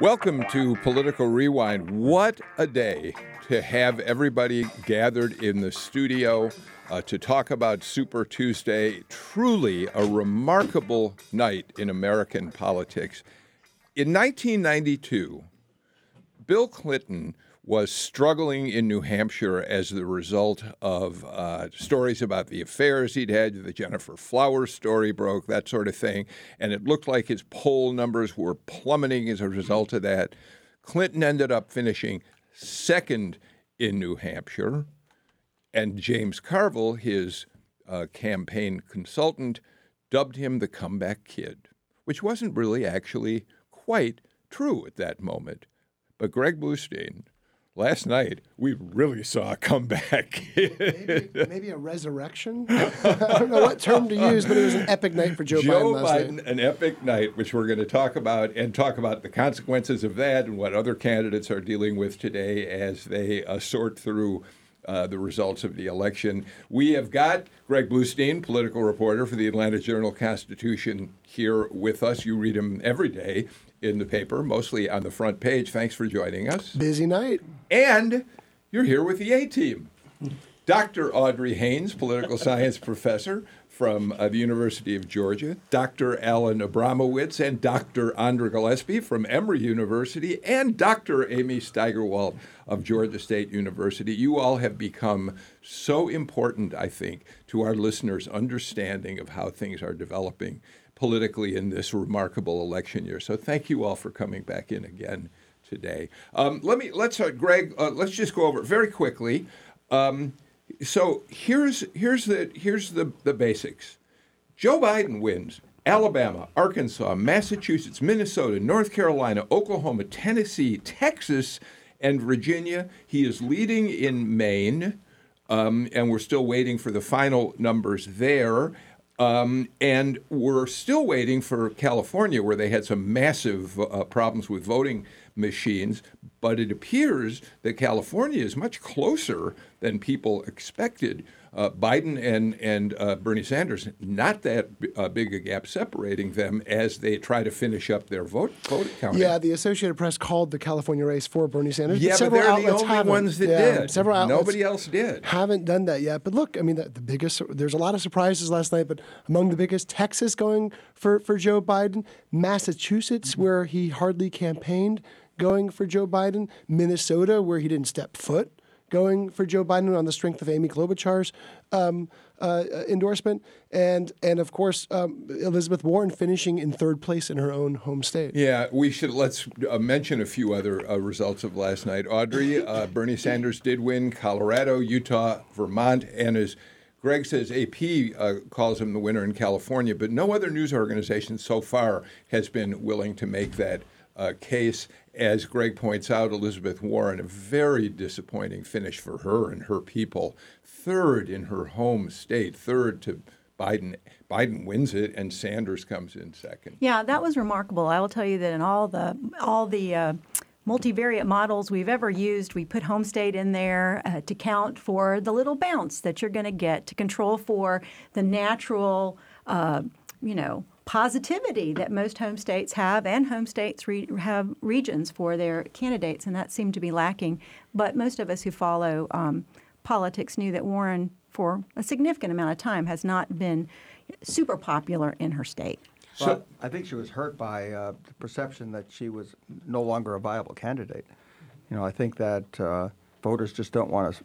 Welcome to Political Rewind. What a day to have everybody gathered in the studio uh, to talk about Super Tuesday. Truly a remarkable night in American politics. In 1992, Bill Clinton was struggling in New Hampshire as the result of uh, stories about the affairs he'd had. The Gennifer Flowers story broke, that sort of thing. And it looked like his poll numbers were plummeting as a result of that. Clinton ended up finishing second in New Hampshire. And James Carville, his uh, campaign consultant, dubbed him the comeback kid, which wasn't really actually quite true at that moment. But Greg Bluestein, last night we really saw a comeback. maybe, maybe, a resurrection. I don't know what term to use, but it was an epic night for Joe, Joe Biden. Biden, an epic night, which we're going to talk about and talk about the consequences of that and what other candidates are dealing with today as they uh, sort through. Uh, the results of the election. We have got Greg Bluestein, political reporter for the Atlanta Journal Constitution, here with us. You read him every day in the paper, mostly on the front page. Thanks for joining us. Busy night. And you're here with the A team. Dr. Audrey Haynes, political science professor from uh, the University of Georgia, Dr. Alan Abramowitz, and Dr. Andra Gillespie from Emory University, and Dr. Amy Steigerwalt of Georgia State University. You all have become so important, I think, to our listeners' understanding of how things are developing politically in this remarkable election year. So thank you all for coming back in again today. Um, let me let's uh, Greg. Uh, let's just go over it very quickly. Um, so here's here's the here's the the basics. Joe Biden wins. Alabama, Arkansas, Massachusetts, Minnesota, North Carolina, Oklahoma, Tennessee, Texas, and Virginia. He is leading in Maine, um, and we're still waiting for the final numbers there. Um, and we're still waiting for California, where they had some massive uh, problems with voting machines. But it appears that California is much closer than people expected. Uh, Biden and and uh, Bernie Sanders, not that uh, big a gap separating them as they try to finish up their vote vote counting. Yeah, the Associated Press called the California race for Bernie Sanders. Yeah, but, but they're the only haven't. ones that yeah, did. Several outlets Nobody else did. Haven't done that yet. But look, I mean, the, the biggest. There's a lot of surprises last night, but among the biggest, Texas going for for Joe Biden, Massachusetts, mm-hmm. where he hardly campaigned, going for Joe Biden, Minnesota, where he didn't step foot going for Joe Biden on the strength of Amy Klobuchar's um, uh, endorsement, and and of course um, Elizabeth Warren finishing in third place in her own home state. Yeah, we should let's uh, mention a few other uh, results of last night. Audrey, uh, Bernie Sanders did win Colorado, Utah, Vermont, and as Greg says AP uh, calls him the winner in California, but no other news organization so far has been willing to make that uh, case. As Greg points out, Elizabeth Warren, a very disappointing finish for her and her people. Third in her home state, third to Biden. Biden wins it, and Sanders comes in second. Yeah, that was remarkable. I will tell you that in all the all the uh, multivariate models we've ever used, we put home state in there uh, to count for the little bounce that you're going to get to control for the natural, uh, you know, positivity that most home states have, and home states re- have regions for their candidates, and that seemed to be lacking. But most of us who follow um, politics knew that Warren, for a significant amount of time, has not been super popular in her state. Well, I think she was hurt by uh, the perception that she was no longer a viable candidate. You know, I think that uh, voters just don't want to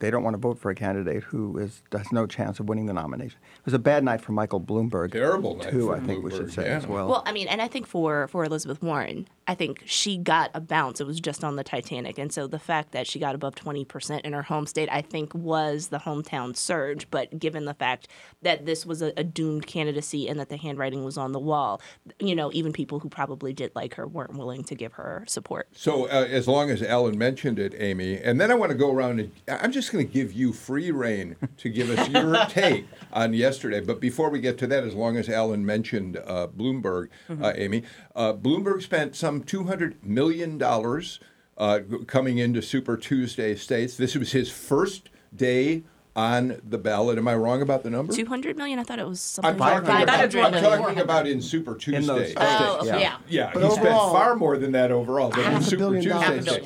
they don't want to vote for a candidate who is has no chance of winning the nomination. It was a bad night for Michael Bloomberg. Terrible night too. for I think Bloomberg, we should say yeah. as well. Well, I mean, and I think for for Elizabeth Warren, I think she got a bounce. It was just on the Titanic, and so the fact that she got above twenty percent in her home state, I think, was the hometown surge. But given the fact that this was a, a doomed candidacy and that the handwriting was on the wall, you know, even people who probably did like her weren't willing to give her support. So, uh, as long as Alan mentioned it, Amy, and then I want to go around and I'm just just going to give you free rein to give us your take on yesterday. But before we get to that, as long as Alan mentioned uh, Bloomberg, uh, Amy, uh, Bloomberg spent some $200 million uh, coming into Super Tuesday states. This was his first day on the ballot. Am I wrong about the number? 200 million? I thought it was something I'm like talking, about, 500 I'm talking about in Super Tuesday. those states. Oh, Yeah. yeah. Yeah, But he spent far more than that overall. But in Super billion Tuesday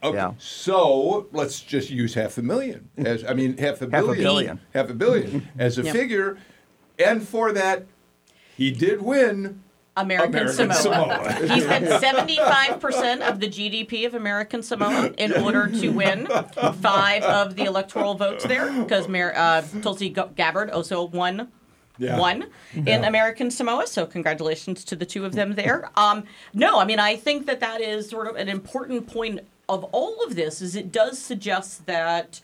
dollars. Half a states. Okay, Yeah. so let's just use half a million. As I mean, half a Half a billion. billion. Half a billion as a Yep. figure, and for that, he did win American, American Samoa. Samoa. he spent 75% of the GDP of American Samoa in order to win five of the electoral votes there because Mayor uh, Tulsi Gabbard also won. Yeah. One in American Samoa, so congratulations to the two of them there. Um, no, I mean I think that that is sort of an important point of all of this. Is it does suggest that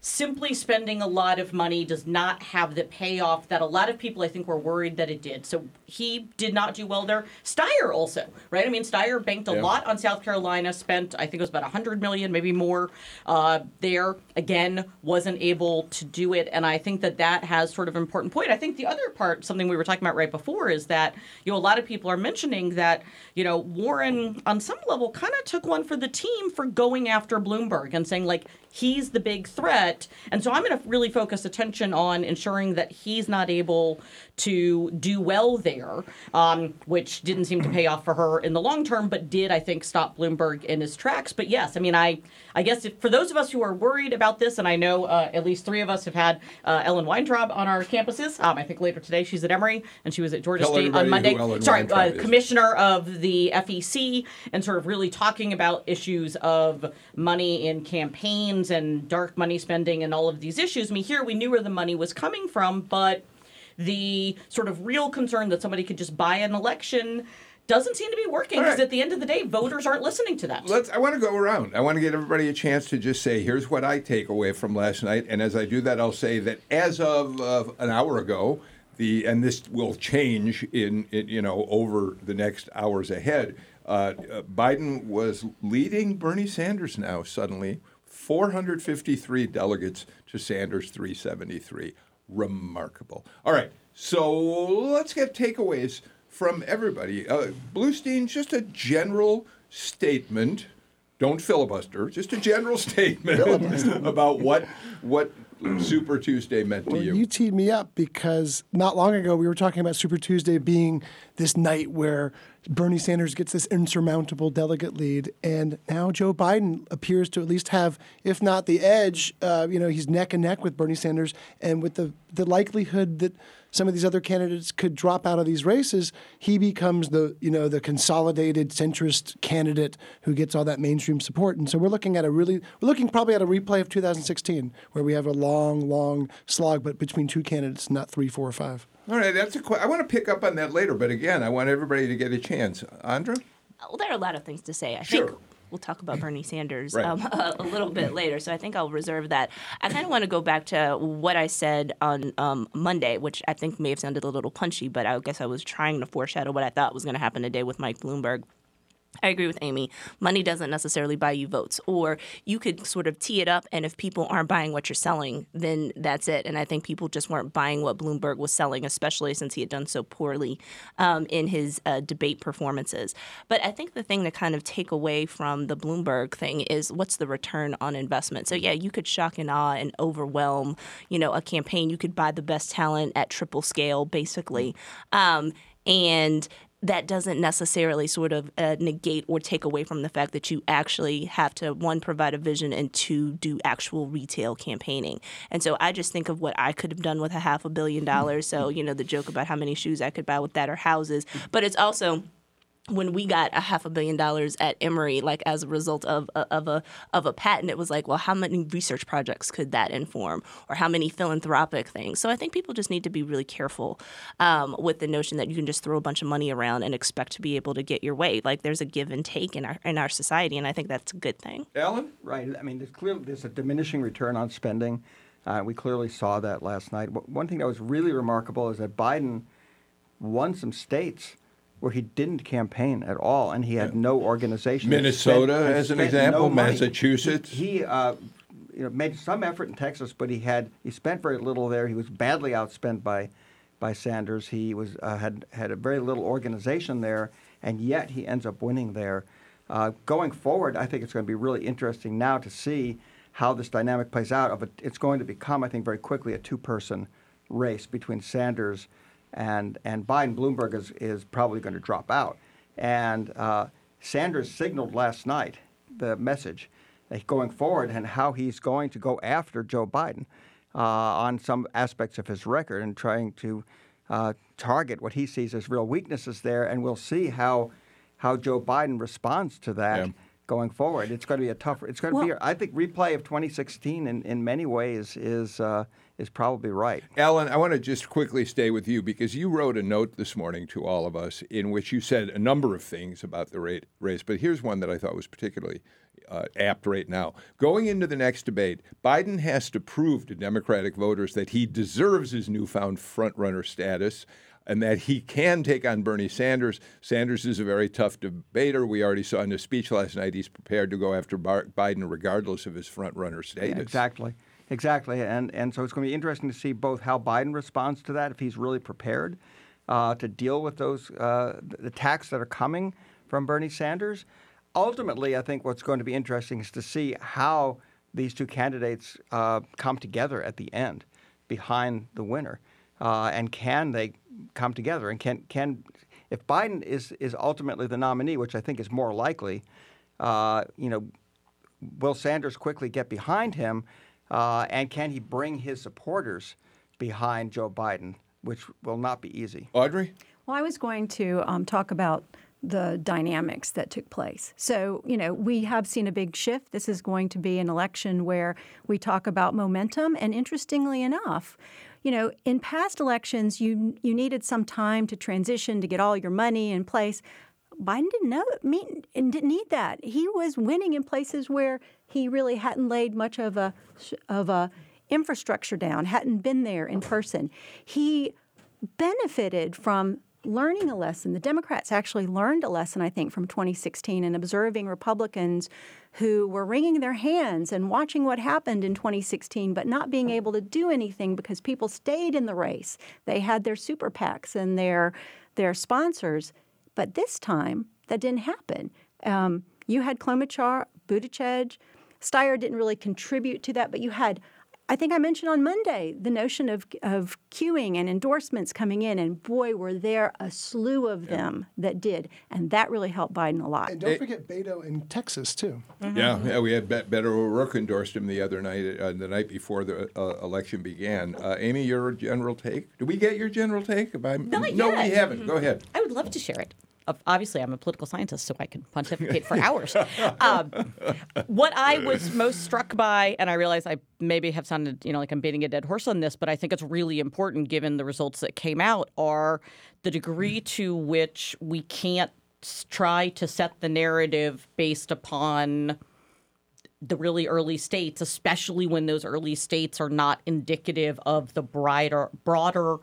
simply spending a lot of money does not have the payoff that a lot of people I think were worried that it did. So he did not do well there. Steyer also, right? I mean, Steyer banked a Yeah. lot on South Carolina, spent I think it was about 100 million, maybe more uh, there. Again, wasn't able to do it, and I think that that has sort of an important point. I think the other part, something we were talking about right before, is that you know a lot of people are mentioning that you know Warren on some level kind of took one for the team for going after Bloomberg and saying like he's the big threat. And so I'm going to really focus attention on ensuring that he's not able to do well there, um, which didn't seem to pay off for her in the long term, but did, I think, stop Bloomberg in his tracks. But yes, I mean, I, I guess if, for those of us who are worried about this, and I know uh, at least three of us have had uh, Ellen Weintraub on our campuses. Um, I think later today she's at Emory and she was at Georgia Tell State on Monday. Sorry, uh, commissioner of the FEC and sort of really talking about issues of money in campaigns and dark money spending and all of these issues. I mean, here we knew where the money was coming from, but the sort of real concern that somebody could just buy an election doesn't seem to be working because right. at the end of the day, voters aren't listening to that. Let's. I want to go around. I want to get everybody a chance to just say, "Here's what I take away from last night." And as I do that, I'll say that as of uh, an hour ago, the and this will change in, in you know over the next hours ahead. Uh, uh, Biden was leading Bernie Sanders now suddenly, 453 delegates to Sanders 373. Remarkable. All right, so let's get takeaways from everybody. Uh, Bluestein, just a general statement. Don't filibuster. Just a general statement about what what Super Tuesday meant to you. you teed me up because not long ago we were talking about Super Tuesday being this night where Bernie Sanders gets this insurmountable delegate lead, and now Joe Biden appears to at least have, if not the edge, uh, you know, he's neck and neck with Bernie Sanders, and with the the likelihood that some of these other candidates could drop out of these races, he becomes the you know the consolidated centrist candidate who gets all that mainstream support. And so we're looking at a really we're looking probably at a replay of 2016 where we have a long, long slog, but between two candidates, not three, four, or five. All right, that's a. que- I want to pick up on that later, but again, I want everybody to get a chance. Andra. Well, there are a lot of things to say. I Sure. think we'll talk about Bernie Sanders Right. um, a, a little bit later, so I think I'll reserve that. I kind of want to go back to what I said on um, Monday, which I think may have sounded a little punchy, but I guess I was trying to foreshadow what I thought was going to happen today with Mike Bloomberg. I agree with Amy. Money doesn't necessarily buy you votes, or you could sort of tee it up, and if people aren't buying what you're selling, then that's it. And I think people just weren't buying what Bloomberg was selling, especially since he had done so poorly um, in his uh, debate performances. But I think the thing to kind of take away from the Bloomberg thing is what's the return on investment. So yeah, you could shock and awe and overwhelm, you know, a campaign. You could buy the best talent at triple scale, basically, um, and that doesn't necessarily sort of uh, negate or take away from the fact that you actually have to one provide a vision and two do actual retail campaigning. And so i just think of what i could have done with a half a billion dollars. So you know the joke about how many shoes i could buy with that or houses. But it's also when we got a half a billion dollars at Emory, like as a result of of a of a patent, it was like, well, how many research projects could that inform, or how many philanthropic things? So I think people just need to be really careful um, with the notion that you can just throw a bunch of money around and expect to be able to get your way. Like there's a give and take in our in our society, and I think that's a good thing. Alan? Right. I mean, there's clearly there's a diminishing return on spending. Uh, we clearly saw that last night. One thing that was really remarkable is that Biden won some states where he didn't campaign at all, and he had no organization. Minnesota, spent- as an example, no. Massachusetts. He, he, uh, you know, made some effort in Texas, but he had he spent very little there. He was badly outspent by by Sanders. He was uh, had had a very little organization there, and yet he ends up winning there. Uh, going forward, I think it's going to be really interesting now to see how this dynamic plays out. Of a, it's going to become, I think, very quickly a two-person race between Sanders and and Biden. Bloomberg is is probably going to drop out, and uh, Sanders signaled last night the message going forward and how he's going to go after Joe Biden uh, on some aspects of his record and trying to uh, target what he sees as real weaknesses there. And we'll see how how Joe Biden responds to that. Yeah. Going forward, it's going to be a tougher. It's going to Well- be. I think replay of 2016 in, in many ways is uh, is probably right. Alan, I want to just quickly stay with you because you wrote a note this morning to all of us in which you said a number of things about the rate, race, but here's one that I thought was particularly uh, apt right now. Going into the next debate, Biden has to prove to Democratic voters that he deserves his newfound frontrunner status and that he can take on Bernie Sanders. Sanders is a very tough debater. We already saw in his speech last night he's prepared to go after Bar- Biden regardless of his frontrunner status. Exactly. Exactly. And, and so it's going to be interesting to see both how Biden responds to that, if he's really prepared uh, to deal with those uh, the attacks that are coming from Bernie Sanders. Ultimately, I think what's going to be interesting is to see how these two candidates uh, come together at the end behind the winner. Uh, and can they come together? And can, can if Biden is, is ultimately the nominee, which I think is more likely, uh, you know, will Sanders quickly get behind him? Uh, and can he bring his supporters behind Joe Biden, which will not be easy? Audrey? Well, I was going to um, talk about the dynamics that took place. So, you know, we have seen a big shift. This is going to be an election where we talk about momentum. And interestingly enough, you know, in past elections, you you needed some time to transition to get all your money in place. Biden didn't know mean and didn't need that. He was winning in places where he really hadn't laid much of a of a infrastructure down, hadn't been there in person. He benefited from learning a lesson. The Democrats actually learned a lesson, I think, from 2016 and observing Republicans who were wringing their hands and watching what happened in 2016, but not being able to do anything because people stayed in the race. They had their super PACs and their their sponsors, but this time that didn't happen. Um, you had Klobuchar, Buttigieg, Steyer didn't really contribute to that, but you had I think I mentioned on Monday the notion of of cueing and endorsements coming in, and boy, were there a slew of them that did, and that really helped Biden a lot. And don't forget Beto in Texas too. Yeah, yeah, we had Bet- Beto O'Rourke endorsed him the other night, uh, the night before the uh, election began. Uh, Amy, your general take? Did we get your general take? About, Not no, we haven't. Go ahead. I would love to share it. Ob- Obviously, I'm a political scientist, so I can pontificate for hours. Um, what I was most struck by, and I realize I maybe have sounded, you know, like I'm beating a dead horse on this, but I think it's really important given the results that came out, are the degree to which we can't try to set the narrative based upon the really early states, especially when those early states are not indicative of the brighter, broader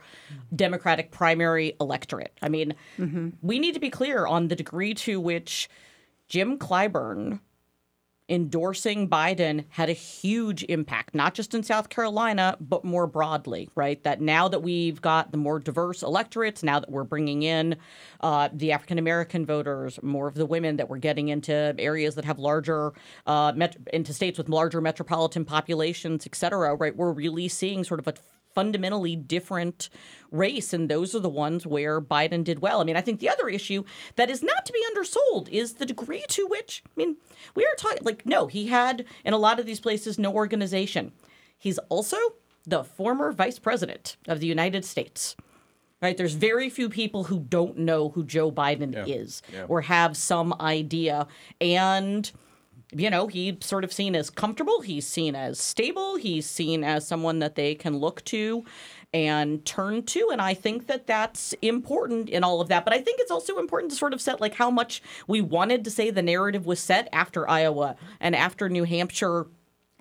Democratic primary electorate. I mean, mm-hmm. we need to be clear on the degree to which Jim Clyburn endorsing Biden had a huge impact, not just in South Carolina, but more broadly, right? That now that we've got the more diverse electorates, now that we're bringing in uh, the African American voters, more of the women, that we're getting into areas that have larger, uh, met- into states with larger metropolitan populations, et cetera, right? We're really seeing sort of a fundamentally different race and those are the ones where Biden did well. I mean, I think the other issue that is not to be undersold is the degree to which I mean, we are talking like no, he had in a lot of these places no organization. He's also the former vice president of the United States. Right? There's very few people who don't know who Joe Biden is or have some idea and you know, he's sort of seen as comfortable. He's seen as stable. He's seen as someone that they can look to and turn to. And I think that that's important in all of that. But I think it's also important to sort of set like how much we wanted to say the narrative was set after Iowa and after New Hampshire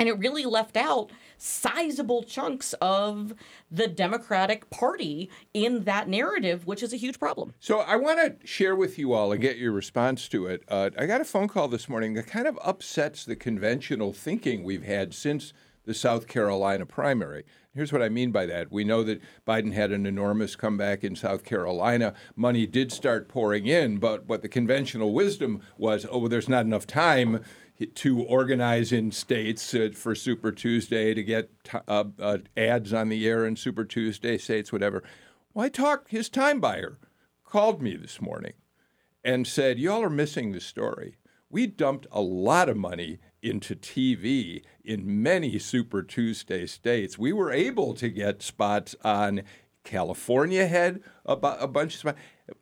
And it really left out sizable chunks of the Democratic Party in that narrative, which is a huge problem. So I want to share with you all and get your response to it. Uh, I got a phone call this morning that kind of upsets the conventional thinking we've had since the South Carolina primary. Here's what I mean by that. We know that Biden had an enormous comeback in South Carolina. Money did start pouring in, but what the conventional wisdom was oh, well, there's not enough time to organize in states uh, for Super Tuesday to get t- uh, uh, ads on the air in Super Tuesday states, whatever. I talked, his time buyer called me this morning and said, Y'all are missing the story. We dumped a lot of money into TV in many Super Tuesday states. We were able to get spots on California had a, a bunch of.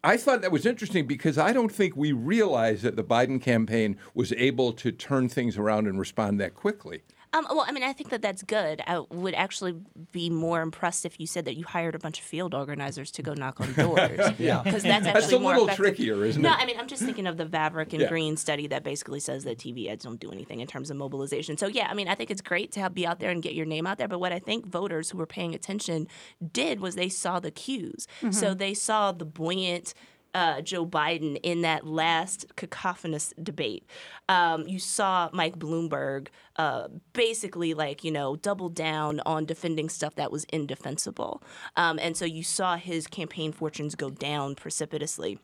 I thought that was interesting because I don't think we realized that the Biden campaign was able to turn things around and respond that quickly. Um, well, I mean, I think that that's good. I would actually be more impressed if you said that you hired a bunch of field organizers to go knock on doors. Yeah. because that's actually That's a more little effective. trickier, isn't no, it? No, I mean, I'm just thinking of the Vavreck and Yeah. Green study that basically says that TV ads don't do anything in terms of mobilization. So yeah, I mean, I think it's great to have, be out there and get your name out there. But what I think voters who were paying attention did was they saw the cues. So they saw the buoyant uh, Joe Biden in that last cacophonous debate. Um, you saw Mike Bloomberg uh, basically like you know double down on defending stuff that was indefensible, um, and so you saw his campaign fortunes go down precipitously.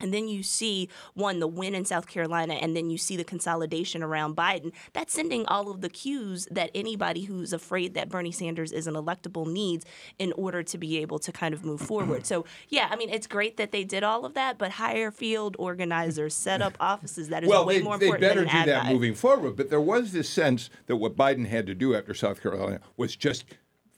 And then you see one, the win in South Carolina, and then you see the consolidation around Biden. That's sending all of the cues that anybody who's afraid that Bernie Sanders isn't electable needs in order to be able to kind of move forward. So, yeah, I mean, it's great that they did all of that, but hire field organizers, set up offices. That is well, way they, more they important better do that buy. moving forward. But there was this sense that what Biden had to do after South Carolina was just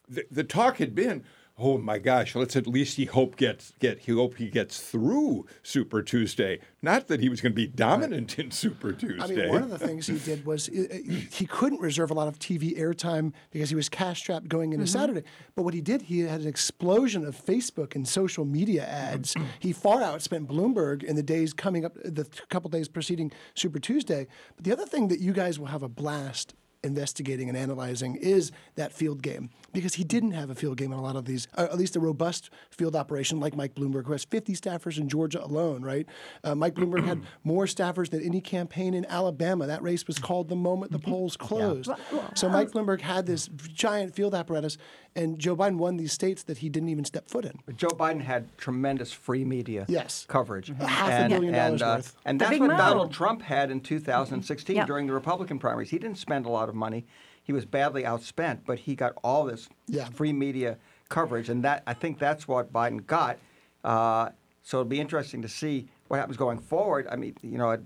the, the talk had been, oh my gosh, let's at least he hope gets get he hope he gets through Super Tuesday. Not that he was going to be dominant in Super Tuesday. I mean, one of the things he did was uh, uh, he couldn't reserve a lot of TV airtime because he was cash strapped going into Saturday. But what he did, he had an explosion of Facebook and social media ads. he far outspent Bloomberg in the days coming up, the couple days preceding Super Tuesday. But the other thing that you guys will have a blast investigating and analyzing is that field game because he didn't have a field game in a lot of these, uh, at least a robust field operation like Mike Bloomberg, who has 50 staffers in Georgia alone, right? Uh, Mike Bloomberg had more staffers than any campaign in Alabama. That race was called the moment the polls closed. So Mike Bloomberg had this giant field apparatus, and Joe Biden won these states that he didn't even step foot in. But Joe Biden had tremendous free media Yes. coverage. Half a and, billion and, dollars uh, worth. And that's what mo. Donald Trump had in 2016 Yeah. during the Republican primaries. He didn't spend a lot of money. He was badly outspent, but he got all this Yeah. free media coverage, and that I think that's what Biden got. Uh, so it'll be interesting to see what happens going forward. I mean, you know,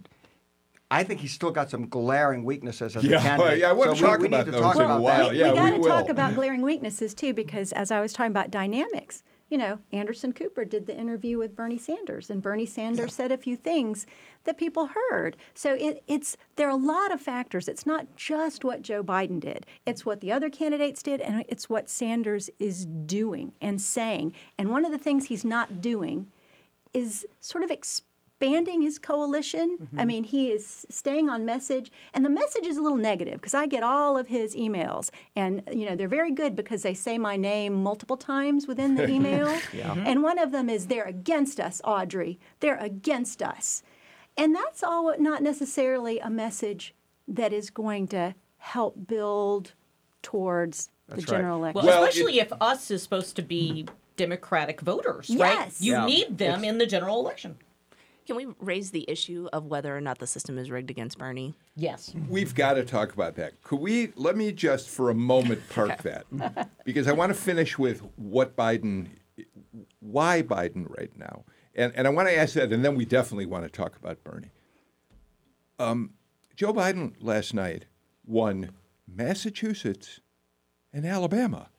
I think he's still got some glaring weaknesses as Yeah, a candidate. yeah, I wanna so we- talk we, about need to those talk in a about while. that. Yeah, we got to talk about glaring weaknesses too, because as I was talking about dynamics, you know, Anderson Cooper did the interview with Bernie Sanders, and Bernie Sanders said a few things that people heard. So it, it's there are a lot of factors. It's not just what Joe Biden did; it's what the other candidates did, and it's what Sanders is doing and saying. And one of the things he's not doing is sort of expanding his coalition. I mean, he is staying on message, and the message is a little negative because I get all of his emails, and you know they're very good because they say my name multiple times within the email. Yeah, And one of them is "They're against us, Audrey. They're against us," and that's all not necessarily a message that is going to help build towards the right. general election. Well, Well, especially if us is supposed to be Democratic voters, right? Yes. You Yeah. need them in the general election. Can we raise the issue of whether or not the system is rigged against Bernie? Yes. We've got to talk about that. Could we let me just for a moment park that because I want to finish with what Biden, why Biden right now, and and I want to ask that, and then we definitely want to talk about Bernie. Um, Joe Biden last night won Massachusetts and Alabama.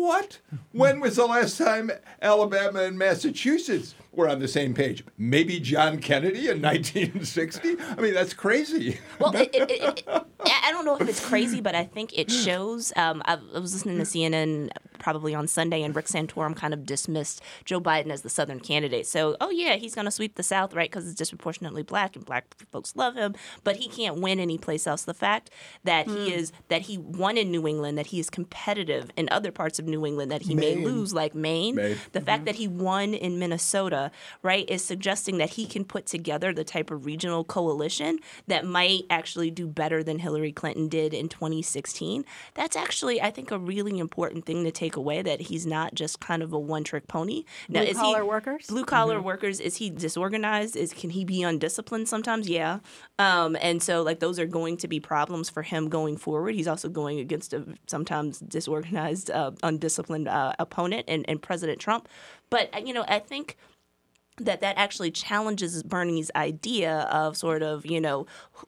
What? When was the last time Alabama and Massachusetts we're on the same page. Maybe John Kennedy in 1960. I mean, that's crazy. Well, it, it, it, I don't know if it's crazy, but I think it shows. Um, I was listening to CNN probably on Sunday, and Rick Santorum kind of dismissed Joe Biden as the Southern candidate. So, oh yeah, he's going to sweep the South, right? Because it's disproportionately black, and black folks love him, but he can't win anyplace else. The fact that he hmm. is that he won in New England, that he is competitive in other parts of New England, that he may lose like Maine. Maine. The fact mm-hmm. that he won in Minnesota, right, is suggesting that he can put together the type of regional coalition that might actually do better than Hillary Clinton did in 2016. That's actually, I think, a really important thing to take away that he's not just kind of a one trick pony. Now, is he- Blue-collar workers? Blue collar workers, is he disorganized? Is Can he be undisciplined sometimes? Yeah. Um, and so, like, those are going to be problems for him going forward. He's also going against a sometimes disorganized, uh, undisciplined uh, opponent and, and President Trump. But, uh, you know, I think that that actually challenges Bernie's idea of sort of you know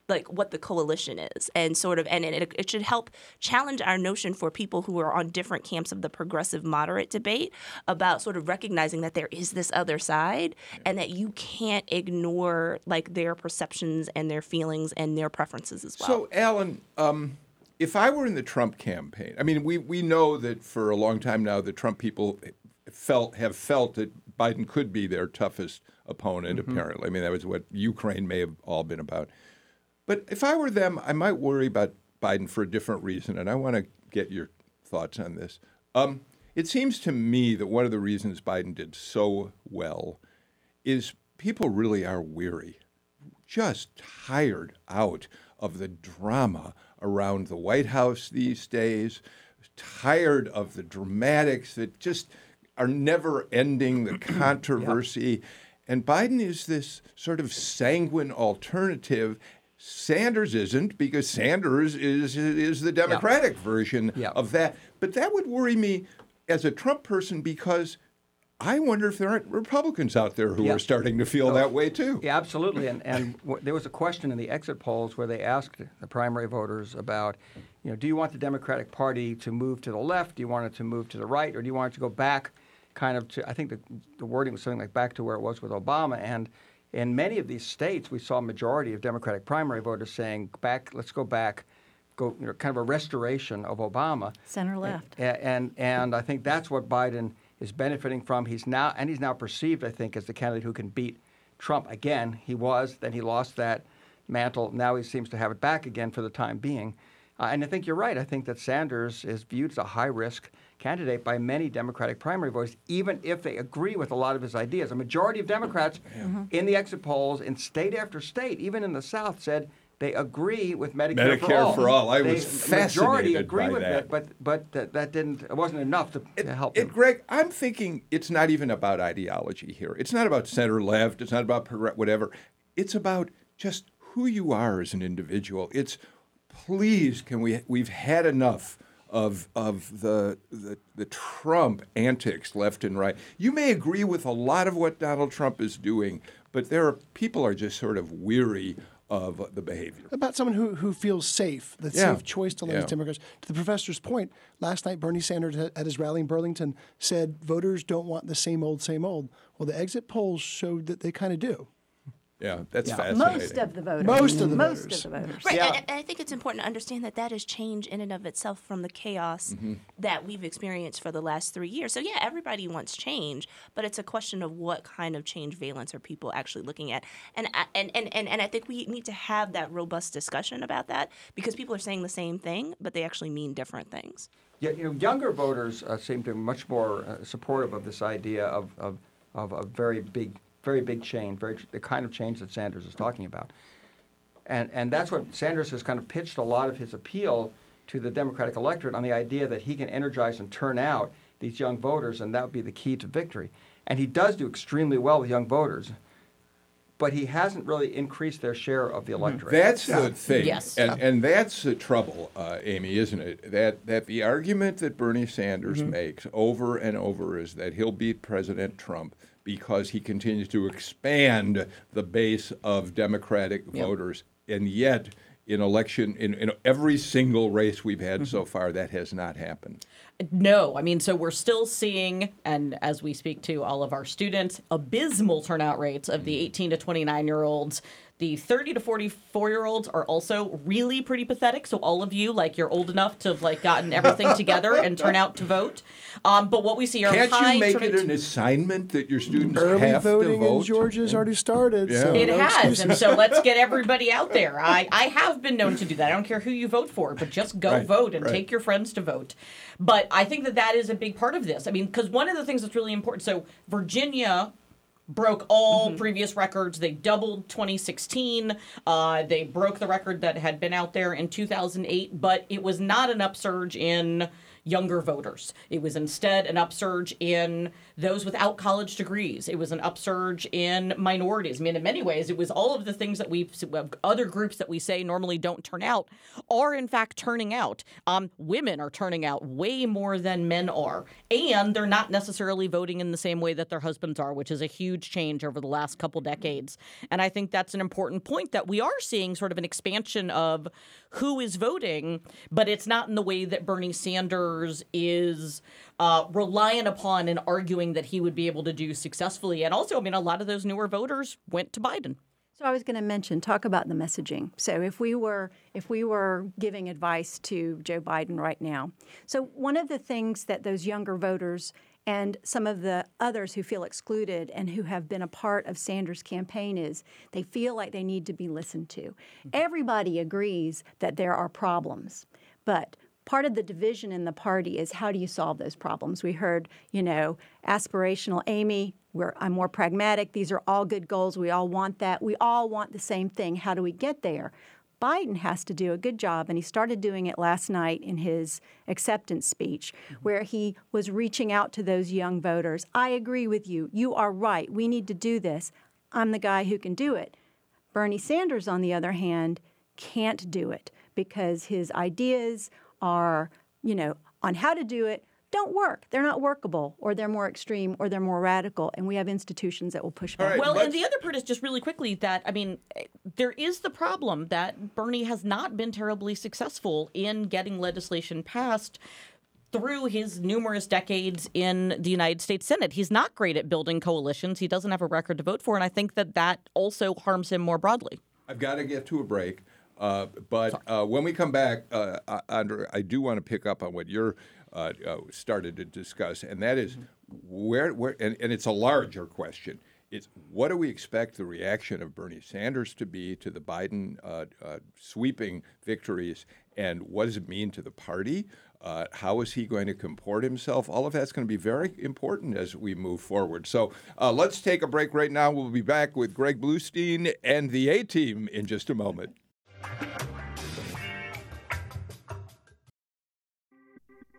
like what the coalition is and sort of and it, it should help challenge our notion for people who are on different camps of the progressive moderate debate about sort of recognizing that there is this other side and that you can't ignore like their perceptions and their feelings and their preferences as well. So, Alan, um, if I were in the Trump campaign, I mean, we, we know that for a long time now, the Trump people felt have felt that Biden could be their toughest opponent. Apparently, I mean, that was what Ukraine may have all been about. But if I were them, I might worry about Biden for a different reason, and I want to get your thoughts on this. Um, it seems to me that one of the reasons Biden did so well is people really are weary, just tired out of the drama around the White House these days, tired of the dramatics that just are never ending, the controversy. And Biden is this sort of sanguine alternative. Sanders isn't because Sanders is is the Democratic version Yeah. of that. But that would worry me as a Trump person because I wonder if there aren't Republicans out there who Yeah. are starting to feel that oh, way too. Yeah, absolutely. And and w- there was a question in the exit polls where they asked the primary voters about, you know, do you want the Democratic Party to move to the left? Do you want it to move to the right, or do you want it to go back, kind of to? I think the the wording was something like back to where it was with Obama. And in many of these states, we saw a majority of Democratic primary voters saying, back, let's go back. Go, you know, kind of a restoration of Obama. Center left. A- And and I think that's what Biden is benefiting from. He's now and he's now perceived, I think, as the candidate who can beat Trump again. He was, then he lost that mantle. Now he seems to have it back again for the time being. Uh, and I think you're right. I think that Sanders is viewed as a high risk candidate by many Democratic primary voters, even if they agree with a lot of his ideas. A majority of Democrats mm-hmm. in the exit polls in state after state, even in the South, said they agree with Medicare, for Medicare all. for all. I They- was the majority fascinated agree by with that. it, but but that, that didn't. It wasn't enough to, to help And him. Greg, I'm thinking it's not even about ideology here. It's not about center left. It's not about progr- whatever. It's about just who you are as an individual. It's please can we we've had enough of of the, the the Trump antics left and right. You may agree with a lot of what Donald Trump is doing, but there are people are just sort of weary of the behavior. about someone who, who feels safe, the Yeah. safe choice to his Yeah. Democrats. To the professor's point, last night Bernie Sanders at his rally in Burlington said voters don't want the same old, same old. Well, the exit polls showed that they kind of do. Yeah, that's Yeah. fascinating. Most of the voters. Most of the Most voters. of the voters. Right, Yeah. and, and I think it's important to understand that that is change in and of itself from the chaos that we've experienced for the last three years. So yeah, everybody wants change, but it's a question of what kind of change valence are people actually looking at, and I- and and and, and I think we need to have that robust discussion about that because people are saying the same thing, but they actually mean different things. Yeah, you know, younger voters uh, seem to be much more uh, supportive of this idea of, of, of a very big, very big change, very the kind of change that Sanders is talking about. And, and that's what Sanders has kind of pitched a lot of his appeal to the Democratic electorate on the idea that he can energize and turn out these young voters, and that would be the key to victory. And he does do extremely well with young voters, but he hasn't really increased their share of the electorate. That's the thing, Yes. and and that's the trouble, uh, Amy, isn't it? That that the argument that Bernie Sanders makes over and over is that he'll beat President Trump because he continues to expand the base of Democratic voters, and yet in election in, in every single race we've had so mm-hmm. far, that has not happened. No, I mean, so we're still seeing, and as we speak to all of our students, abysmal turnout rates of the mm-hmm. 18 to 29 year olds. The 30 to 44 year olds are also really pretty pathetic. So all of you, like, you're old enough to have like gotten everything together and turn out to vote. Um, but what we see are Can't high you make turnout- it an assignment that your students Early have to voting vote? in Georgia has already started. Yeah. So It no has, excuses. and so let's get everybody out there. I, I have been known to do that. I don't care who you vote for, but just go Right, vote and right. take your friends to vote. But I think that that is a big part of this. I mean, because one of the things that's really important. So Virginia broke all Mm-hmm. previous records. They doubled 2016. Uh, they broke the record that had been out there in 2008, but it was not an upsurge in younger voters. It was instead an upsurge in those without college degrees. It was an upsurge in minorities. I mean, in many ways, it was all of the things that we other groups that we say normally don't turn out are in fact turning out. Um, women are turning out way more than men are, and they're not necessarily voting in the same way that their husbands are, which is a huge change over the last couple decades. And I think that's an important point that we are seeing sort of an expansion of who is voting, but it's not in the way that Bernie Sanders is uh, reliant upon and arguing that he would be able to do successfully. And also, I mean, a lot of those newer voters went to Biden. So I was going to mention talk about the messaging. So if we were if we were giving advice to Joe Biden right now. So one of the things that those younger voters and some of the others who feel excluded and who have been a part of Sanders' campaign is they feel like they need to be listened to. Mm-hmm. Everybody agrees that there are problems, but part of the division in the party is how do you solve those problems? We heard, you know, aspirational Amy, where I'm more pragmatic. These are all good goals. We all want that. We all want the same thing. How do we get there? Biden has to do a good job, and he started doing it last night in his acceptance speech, mm-hmm. where he was reaching out to those young voters. I agree with you. You are right. We need to do this. I'm the guy who can do it. Bernie Sanders, on the other hand, can't do it because his ideas are, you know, on how to do it don't work. They're not workable, or they're more extreme, or they're more radical, and we have institutions that will push back. right. Well, and the other part is just really quickly that I mean, there is the problem that Bernie has not been terribly successful in getting legislation passed through his numerous decades in the United States Senate. He's not great at building coalitions. He doesn't have a record to vote for, and I think that that also harms him more broadly. I've got to get to a break. Uh, but uh, when we come back, uh, uh, Andra, I do want to pick up on what you're uh, uh, started to discuss, and that is where, where and, and it's a larger question. It's what do we expect the reaction of Bernie Sanders to be to the Biden uh, uh, sweeping victories, and what does it mean to the party? Uh, how is he going to comport himself? All of that's going to be very important as we move forward. So uh, let's take a break right now. We'll be back with Greg Bluestein and the A team in just a moment.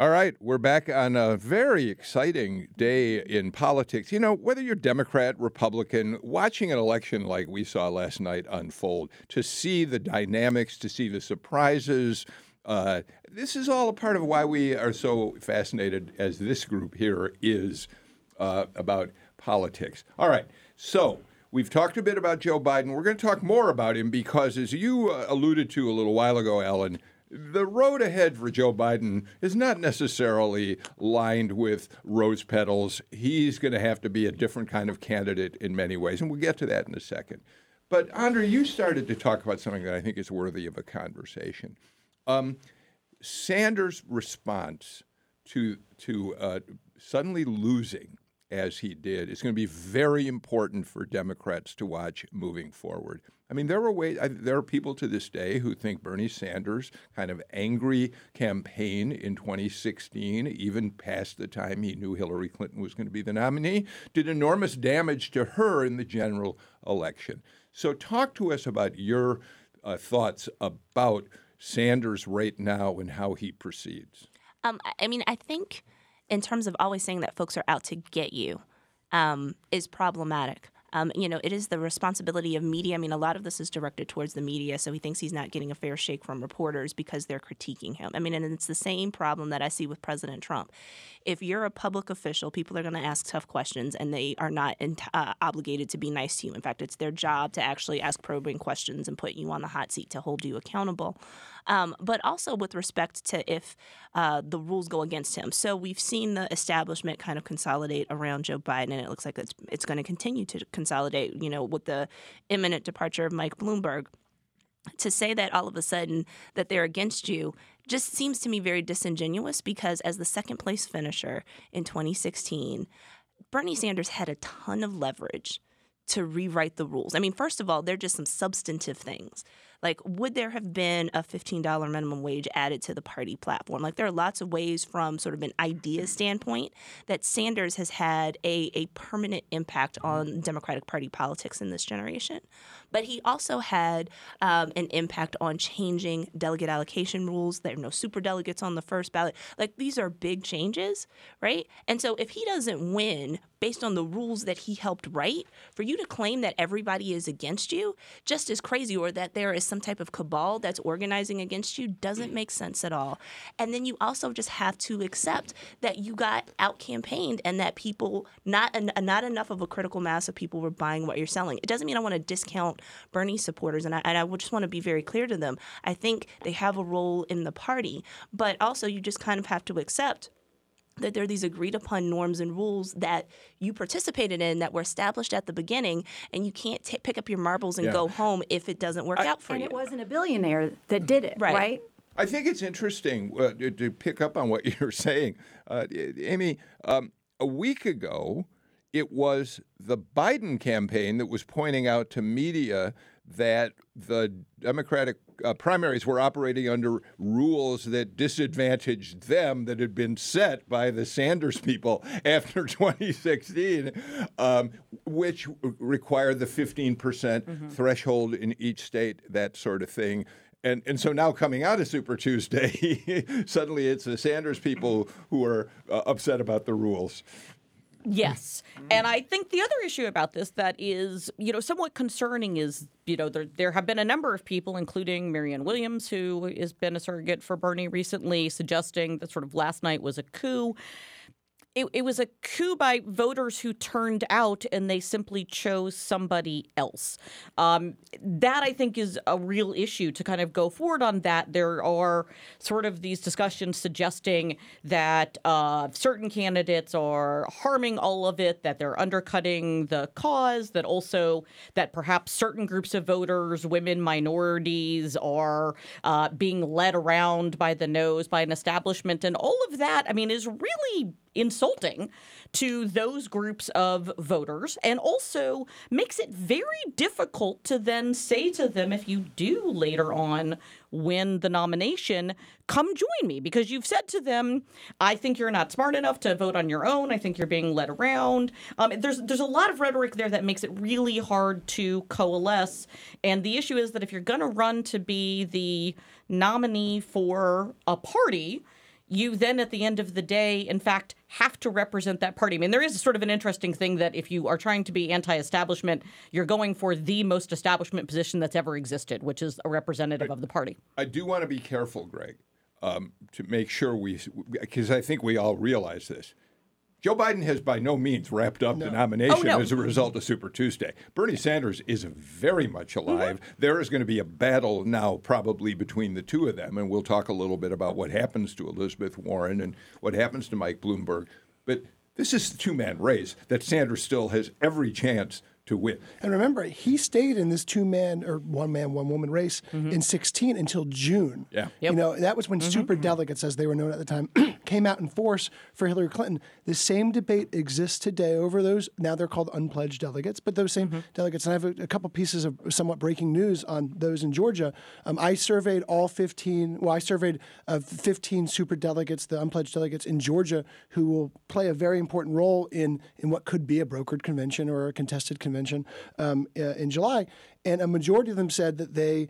All right, we're back on a very exciting day in politics. You know, whether you're Democrat, Republican, watching an election like we saw last night unfold, to see the dynamics, to see the surprises, uh, this is all a part of why we are so fascinated, as this group here is, uh, about politics. All right, so we've talked a bit about Joe Biden. We're going to talk more about him because, as you uh, alluded to a little while ago, Alan, the road ahead for Joe Biden is not necessarily lined with rose petals. He's going to have to be a different kind of candidate in many ways, and we'll get to that in a second. But Andra, you started to talk about something that I think is worthy of a conversation. Um, Sanders' response to to uh, suddenly losing as he did is going to be very important for Democrats to watch moving forward. I mean, there are ways. There are people to this day who think Bernie Sanders' kind of angry campaign in 2016, even past the time he knew Hillary Clinton was going to be the nominee, did enormous damage to her in the general election. So, talk to us about your uh, thoughts about Sanders right now and how he proceeds. Um, I- I mean, I think in terms of always saying that folks are out to get you um, is problematic. Um, you know, it is the responsibility of media. I mean, a lot of this is directed towards the media, so he thinks he's not getting a fair shake from reporters because they're critiquing him. I mean, and it's the same problem that I see with President Trump. If you're a public official, people are going to ask tough questions, and they are not uh, obligated to be nice to you. In fact, it's their job to actually ask probing questions and put you on the hot seat to hold you accountable. Um, but also with respect to if uh, the rules go against him. So we've seen the establishment kind of consolidate around Joe Biden, and it looks like it's it's going to continue to consolidate. You know, with the imminent departure of Mike Bloomberg. To say that all of a sudden that they're against you just seems to me very disingenuous because as the second place finisher in 2016, Bernie Sanders had a ton of leverage to rewrite the rules. I mean, first of all, they're just some substantive things. Like, would there have been a $15 minimum wage added to the party platform? Like, there are lots of ways from sort of an idea standpoint that Sanders has had a, a permanent impact on Democratic Party politics in this generation. But he also had um, an impact on changing delegate allocation rules. There are no super delegates on the first ballot. Like, these are big changes, right? And so, if he doesn't win based on the rules that he helped write, for you to claim that everybody is against you just as crazy or that there is some type of cabal that's organizing against you doesn't make sense at all. And then you also just have to accept that you got out campaigned and that people not not enough of a critical mass of people were buying what you're selling. It doesn't mean I want to discount Bernie supporters and I, and I just want to be very clear to them. I think they have a role in the party, but also you just kind of have to accept that there are these agreed upon norms and rules that you participated in that were established at the beginning, and you can't t- pick up your marbles and Yeah. go home if it doesn't work out for And you. And it wasn't a billionaire that did it, Right. right? I think it's interesting uh, to to pick up on what you're saying, uh, Amy. Um, a week ago, it was the Biden campaign that was pointing out to media that the Democratic uh, primaries were operating under rules that disadvantaged them that had been set by the Sanders people after 2016, um, which required the 15% threshold in each state, that sort of thing. And, and so now coming out of Super Tuesday, suddenly it's the Sanders people who are uh, upset about the rules. Yes. And I think the other issue about this that is, you know, somewhat concerning is, you know, there, there have been a number of people, including Marianne Williams, who has been a surrogate for Bernie recently, suggesting that sort of last night was a coup. It, it was a coup by voters who turned out and they simply chose somebody else. Um, that I think is a real issue to kind of go forward on that. There are sort of these discussions suggesting that uh, certain candidates are harming all of it, that they're undercutting the cause, that also that perhaps certain groups of voters, women, minorities, are uh, being led around by the nose by an establishment, and all of that. I mean, is really insulting to those groups of voters and also makes it very difficult to then say to them if you do later on win the nomination come join me. Because you've said to them i think you're not smart enough to vote on your own. I think you're being led around. Um, there's there's a lot of rhetoric there that makes it really hard to coalesce. And the issue is that if you're going to run to be the nominee for a party you then at the end of the day, in fact, have to represent that party. I mean, there is sort of an interesting thing that if you are trying to be anti establishment, you're going for the most establishment position that's ever existed, which is a representative of the party. I do want to be careful, Greg, um, to make sure we, because I think we all realize this. Joe Biden has by no means wrapped up the nomination Oh, no. as a result of Super Tuesday. Bernie Sanders is very much mhm. alive. There is going to be a battle now, probably between the two of them, and we'll talk a little bit about what happens to Elizabeth Warren and what happens to Mike Bloomberg. But this is the two man race that Sanders still has every chance to win. And remember, he stayed in this two man or one man, one woman race in 16 until June. Yeah. You know, that was when super delegates, as they were known at the time, came out in force for Hillary Clinton. The same debate exists today over those. Now they're called unpledged delegates, but those same delegates. And I have a, a couple pieces of somewhat breaking news on those in Georgia. Um, I surveyed all 15, well, I surveyed uh, 15 super delegates, the unpledged delegates in Georgia, who will play a very important role in, in what could be a brokered convention or a contested convention um, uh, in July. And a majority of them said that they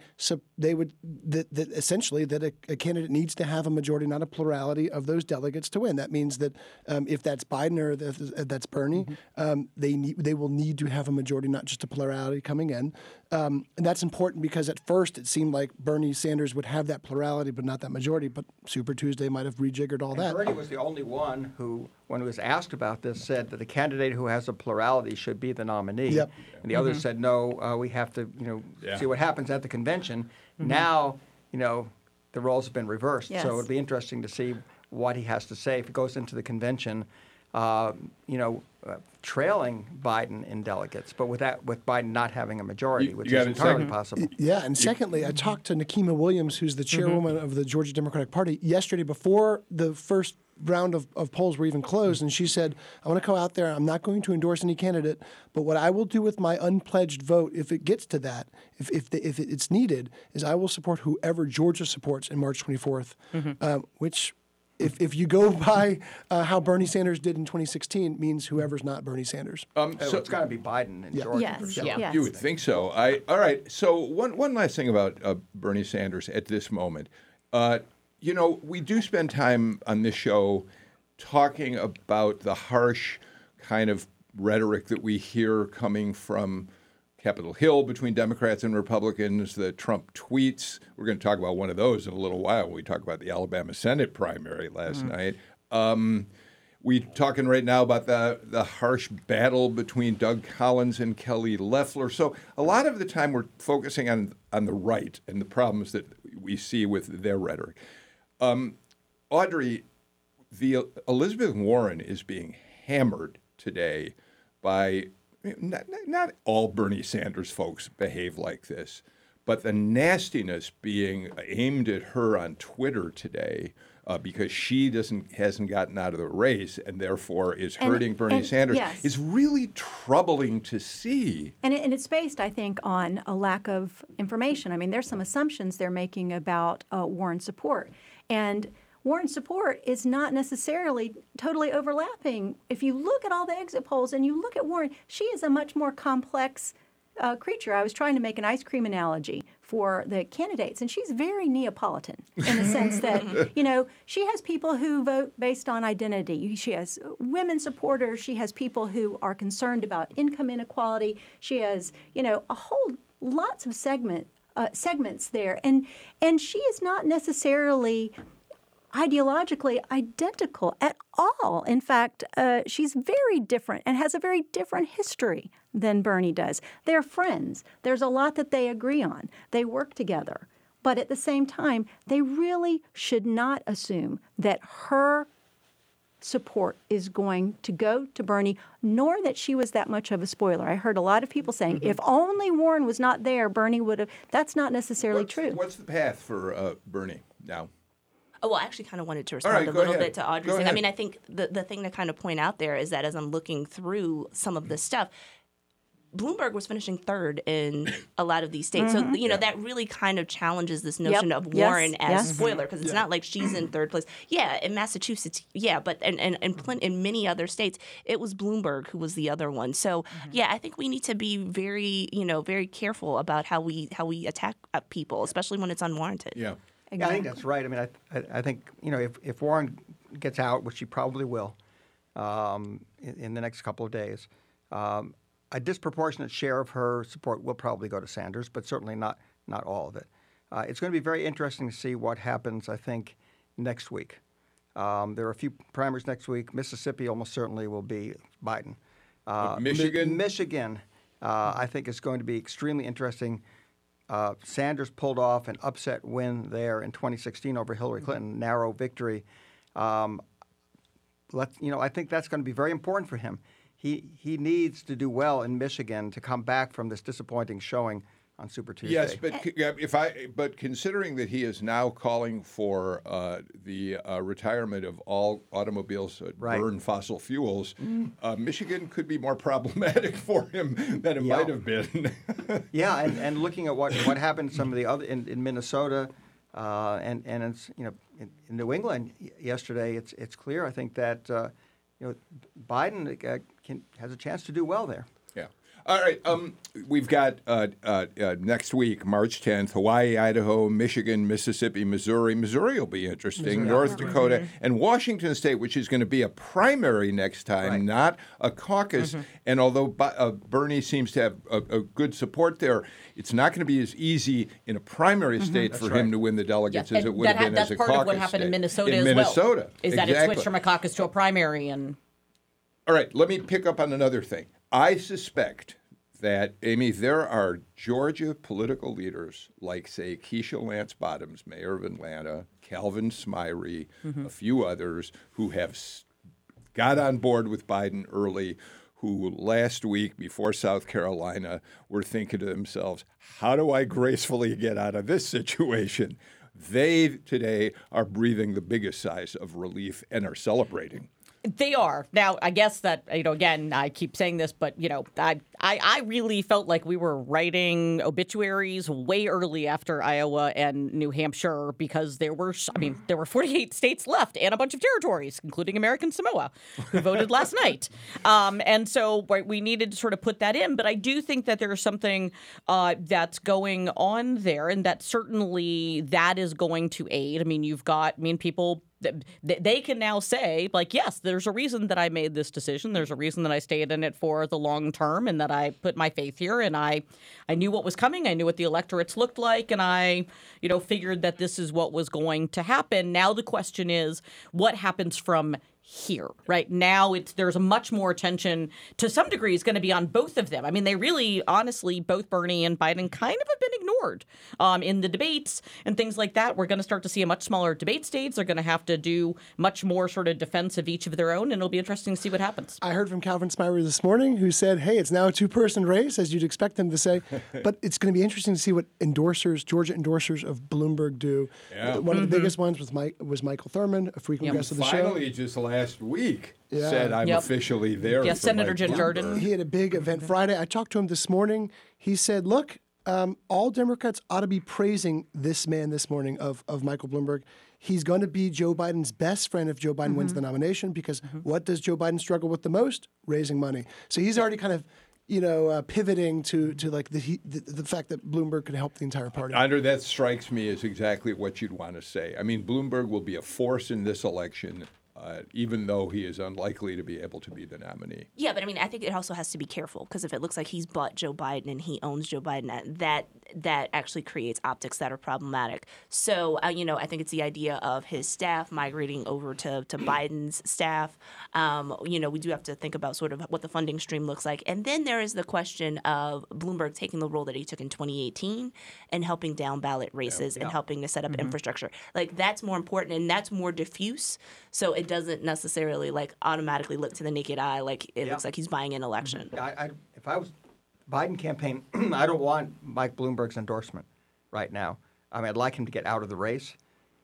they would that, that essentially that a, a candidate needs to have a majority, not a plurality, of those delegates to win. That means that um, if that's Biden or if that's Bernie, um, they need they will need to have a majority, not just a plurality coming in. Um, and that's important because at first it seemed like Bernie Sanders would have that plurality, but not that majority. But Super Tuesday might have rejiggered all And that. Bernie was the only one who, when he was asked about this, said that the candidate who has a plurality should be the nominee. Yep. And the others said, no, uh, we have to, you know, Yeah. see what happens at the convention. Now, you know, the roles have been reversed. Yes. So it'll be interesting to see what he has to say if he goes into the convention. Uh, you know, uh, trailing Biden in delegates, but with that, with Biden not having a majority, You- which you is entirely second? possible. Yeah, and secondly, I talked to Nikema Williams, who's the chairwoman of the Georgia Democratic Party, yesterday before the first round of, of polls were even closed, and she said, I want to go out there. I'm not going to endorse any candidate, but what I will do with my unpledged vote, if it gets to that, if, if, the, if it's needed, is I will support whoever Georgia supports in March 24th, um, which. If, if you go by uh, how Bernie Sanders did in 2016, means whoever's not Bernie Sanders. Um, So so it's got to be Biden in Yeah. Georgia. Yes, for sure. yes. You would think so. I all right. So one one last thing about uh, Bernie Sanders at this moment. Uh, you know, we do spend time on this show talking about the harsh kind of rhetoric that we hear coming from Capitol Hill between Democrats and Republicans, the Trump tweets. We're going to talk about one of those in a little while when we talk about the Alabama Senate primary last night. Um, we talking right now about the the harsh battle between Doug Collins and Kelly Loeffler. So a lot of the time we're focusing on on the right and the problems that we see with their rhetoric. Um, Audrey, the Elizabeth Warren is being hammered today by not, not- all Bernie Sanders folks behave like this, but the nastiness being aimed at her on Twitter today uh, because she doesn't hasn't gotten out of the race and therefore is And- hurting Bernie and- Sanders yes. is really troubling to see. And, it, and it's based, I think, on a lack of information. I mean, there's some assumptions they're making about uh, Warren support. And Warren support is not necessarily totally overlapping. If you look at all the exit polls and you look at Warren, she is a much more complex uh, creature. I was trying to make an ice cream analogy for the candidates, and she's very Neapolitan in the sense that, you know, she has people who vote based on identity. She has women supporters. She has people who are concerned about income inequality. She has, you know, a whole lots of segment uh, segments there, and and she is not necessarily ideologically identical at all. In fact, uh, she's very different and has a very different history than Bernie does. They're friends. There's a lot that they agree on. They work together. But at the same time, they really should not assume that her support is going to go to Bernie, nor that she was that much of a spoiler. I heard a lot of people saying, if only Warren was not there, Bernie would have. That's not necessarily What's, true. what's the path for uh, Bernie now? Oh, well, I actually kind of wanted to respond right, a little ahead. bit to Audrey's thing. I mean, I think the, the thing to kind of point out there is that as I'm looking through some of this stuff, Bloomberg was finishing third in a lot of these states. So, you know, that really kind of challenges this notion of Yes. Warren as Yes. spoiler because it's not like she's in third place. Yeah, in Massachusetts, yeah, but and, and, and plen- in many other states, it was Bloomberg who was the other one. So, yeah, I think we need to be very, you know, very careful about how we how we attack uh, people, especially when it's unwarranted. Yeah. Yeah, I think that's right. I mean, I, I, I think you know if, if Warren gets out, which she probably will, um, in, in the next couple of days, um, a disproportionate share of her support will probably go to Sanders, but certainly not not all of it. Uh, it's going to be very interesting to see what happens. I think next week. Um, there are a few primaries next week. Mississippi almost certainly will be Biden. Uh, Mi- Michigan? Michigan, uh, I think is going to be extremely interesting. Uh, Sanders pulled off an upset win there in 2016 over Hillary Clinton, narrow victory. Um, let you know, I think that's going to be very important for him. He he needs to do well in Michigan to come back from this disappointing showing on Super Tuesday. Yes, but if I but considering that he is now calling for uh, the uh, retirement of all automobiles that Right. Mm. burn fossil fuels, uh, Michigan could be more problematic for him than it Yeah. might have been. Yeah, and, and looking at what, what happened some of the other in, in Minnesota, uh, and and it's you know in, in New England yesterday, it's it's clear I think that uh, you know Biden uh, can, has a chance to do well there. Yeah. All right. Um, we've got uh, uh, uh, next week, March 10th, Hawaii, Idaho, Michigan, Mississippi, Missouri. Missouri will be interesting. North Dakota and Washington State, which is going to be a primary next time, Right. not a caucus. And although uh, Bernie seems to have a, a good support there, it's not going to be as easy in a primary state for him right. to win the delegates as And it would have ha- been that's as a part caucus of what happened in state. Minnesota in as Minnesota. well. Is that it exactly. switched from a caucus to a primary and All right, let me pick up on another thing. I suspect that, Amy, there are Georgia political leaders like, say, Keisha Lance Bottoms, mayor of Atlanta, Calvin Smyre, mm-hmm. a few others who have got on board with Biden early, who last week before South Carolina were thinking to themselves, how do I gracefully get out of this situation? They today are breathing the biggest sighs of relief and are celebrating. They are now. I guess that you know. Again, I keep saying this, but you know, I, I I really felt like we were writing obituaries way early after Iowa and New Hampshire because there were. I mean, there were 48 states left and a bunch of territories, including American Samoa, who voted last night. Um, and so right, we needed to sort of put that in. But I do think that there's something uh, that's going on there, and that certainly that is going to aid. I mean, you've got. I mean, people they can now say like yes there's a reason that i made this decision. There's a reason that i stayed in it for the long term and that i put my faith here. And i i knew what was coming. I knew what the electorates looked like. And i you know figured that this is what was going to happen. Now the question is what happens from here right now it's there's a much more attention to some degree is going to be on both of them i mean they really honestly both bernie and biden kind of have been ignored um, in the debates and things like that we're going to start to see a much smaller debate stage they're going to have to do much more sort of defense of each of their own and it'll be interesting to see what happens I heard from Calvin Smyre this morning who said, hey, it's now a two person race, as you'd expect them to say. but it's going to be interesting to see what endorsers, Georgia endorsers of Bloomberg do. Yeah. One of the biggest ones was, Mike, was Michael Thurmond, a frequent Yep. guest of the show. Finally, just last week, Yeah. said I'm Yep. officially there. Yeah, Senator Mike Jim Jordan. He had a big event Friday. I talked to him this morning. He said, look, um, all Democrats ought to be praising this man this morning of, of Michael Bloomberg. He's going to be Joe Biden's best friend if Joe Biden wins the nomination because what does Joe Biden struggle with the most? Raising money. So he's already kind of, you know, uh, pivoting to to like the, he, the the fact that Bloomberg could help the entire party. Under that strikes me as exactly what you'd want to say. I mean, Bloomberg will be a force in this election, uh, even though he is unlikely to be able to be the nominee. Yeah, but I mean, I think it also has to be careful because if it looks like he's bought Joe Biden and he owns Joe Biden, that that, that actually creates optics that are problematic. So, uh, you know, I think it's the idea of his staff migrating over to, to Biden's staff. Um, you know, we do have to think about sort of what the funding stream looks like. And then there is the question of Bloomberg taking the role that he took in 2018 and helping down ballot races and helping to set up infrastructure. Like, that's more important and that's more diffuse. So it doesn't necessarily like automatically look to the naked eye like it Yeah. looks like he's buying an election. I, I, if I was Biden campaign, I don't want Mike Bloomberg's endorsement right now. I mean, I'd like him to get out of the race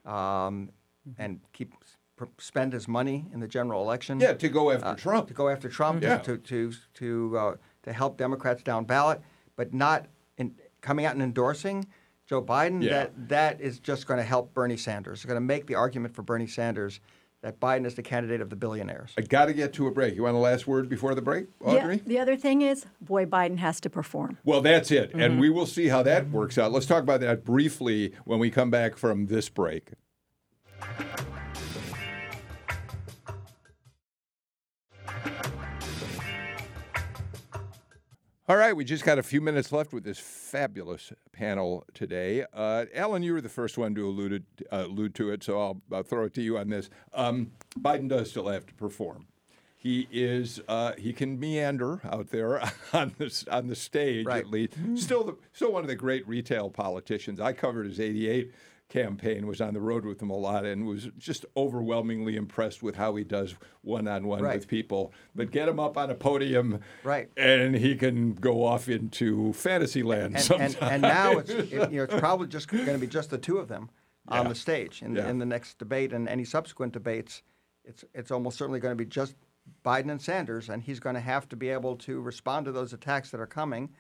um, and keep pr- spend his money in the general election. Yeah, to go after uh, Trump. To go after Trump. Yeah. To to to uh, to help Democrats down ballot, but not in coming out and endorsing Joe Biden. Yeah. That that is just going to help Bernie Sanders. It's going to make the argument for Bernie Sanders that Biden is the candidate of the billionaires. I got to get to a break. You want a last word before the break, Audrey? Yeah, the other thing is, boy, Biden has to perform. Well, that's it. And mm-hmm. we will see how that works out. Let's talk about that briefly when we come back from this break. All right, we just got a few minutes left with this fabulous panel today. Uh, Alan, you were the first one to allude, uh, allude to it, so I'll, I'll throw it to you on this. Um, Biden does still have to perform. He is uh, he can meander out there on the on the stage Right. at least. Still the, still one of the great retail politicians. I covered his '88 campaign, was on the road with him a lot, and was just overwhelmingly impressed with how he does one on one with people. But get him up on a podium, Right. and he can go off into fantasy land and, sometimes. and, and now it's it, you know it's probably just going to be just the two of them on the stage in, Yeah. in the next debate and any subsequent debates. It's it's almost certainly going to be just Biden and Sanders, and he's going to have to be able to respond to those attacks that are coming.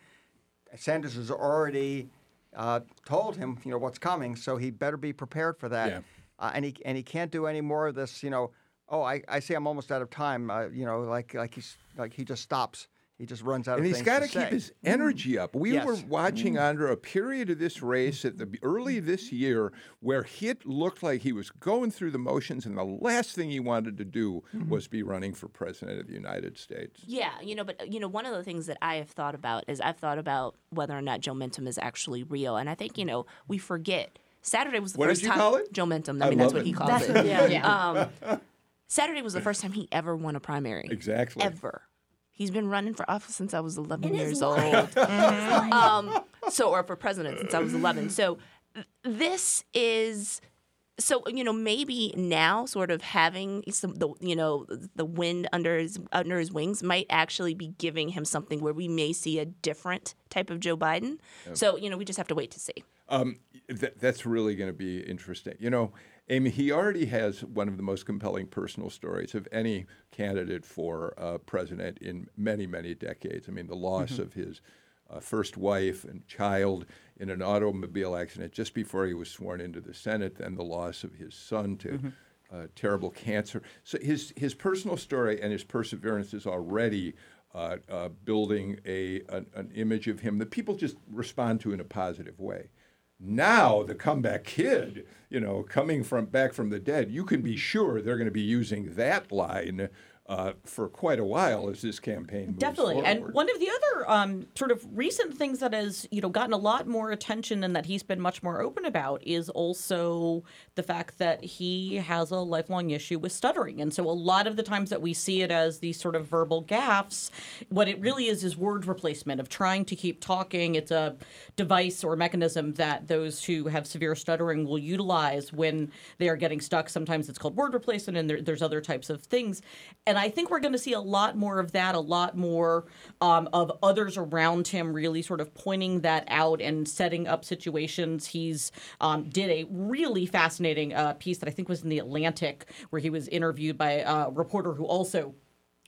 Sanders is already uh, told him you know what's coming, so he better be prepared for that. Yeah. Uh, and he and he can't do any more of this. You know, oh I, I say I'm almost out of time. Uh, you know, like like he's like he just stops. He just runs out of time. and he's got to to keep say. his energy up. We Yes. were watching mm. under a period of this race at the early this year where Hit looked like he was going through the motions, and the last thing he wanted to do mm-hmm. was be running for president of the United States. Yeah, you know, but uh, you know, one of the things that I have thought about is I've thought about whether or not Joe Mentum is actually real, and I think you know we forget. Saturday was the What did first you time call it? Joe Mentum. I I mean, that's love what he it. calls That's it. what, yeah. Um, Saturday was the first time he ever won a primary. Exactly. Ever. He's been running for office since I was 11 years old. um, so, or for president since I was 11. So, this is. So you know maybe now sort of having some the you know the wind under his under his wings might actually be giving him something where we may see a different type of Joe Biden. So you know we just have to wait to see. Um, th- that's really going to be interesting. You know, Amy, he already has one of the most compelling personal stories of any candidate for uh, president in many, many decades. I mean, the loss of his uh, first wife and child in an automobile accident just before he was sworn into the Senate, and the loss of his son to uh, terrible cancer. So his his personal story and his perseverance is already uh, uh, building a an, an image of him that people just respond to in a positive way. Now the comeback kid, you know, coming from back from the dead, you can be sure they're going to be using that line uh, for quite a while as this campaign moves Definitely. And one of the other um, sort of recent things that has, you know, gotten a lot more attention and that he's been much more open about is also the fact that he has a lifelong issue with stuttering. And so a lot of the times that we see it as these sort of verbal gaffes, what it really is is word replacement of trying to keep talking. It's a device or mechanism that those who have severe stuttering will utilize when they are getting stuck. Sometimes it's called word replacement, and there, there's other types of things. And I think we're going to see a lot more of that, a lot more um, of others around him really sort of pointing that out and setting up situations. He's um, did a really fascinating uh, piece that I think was in the Atlantic, where he was interviewed by a reporter who also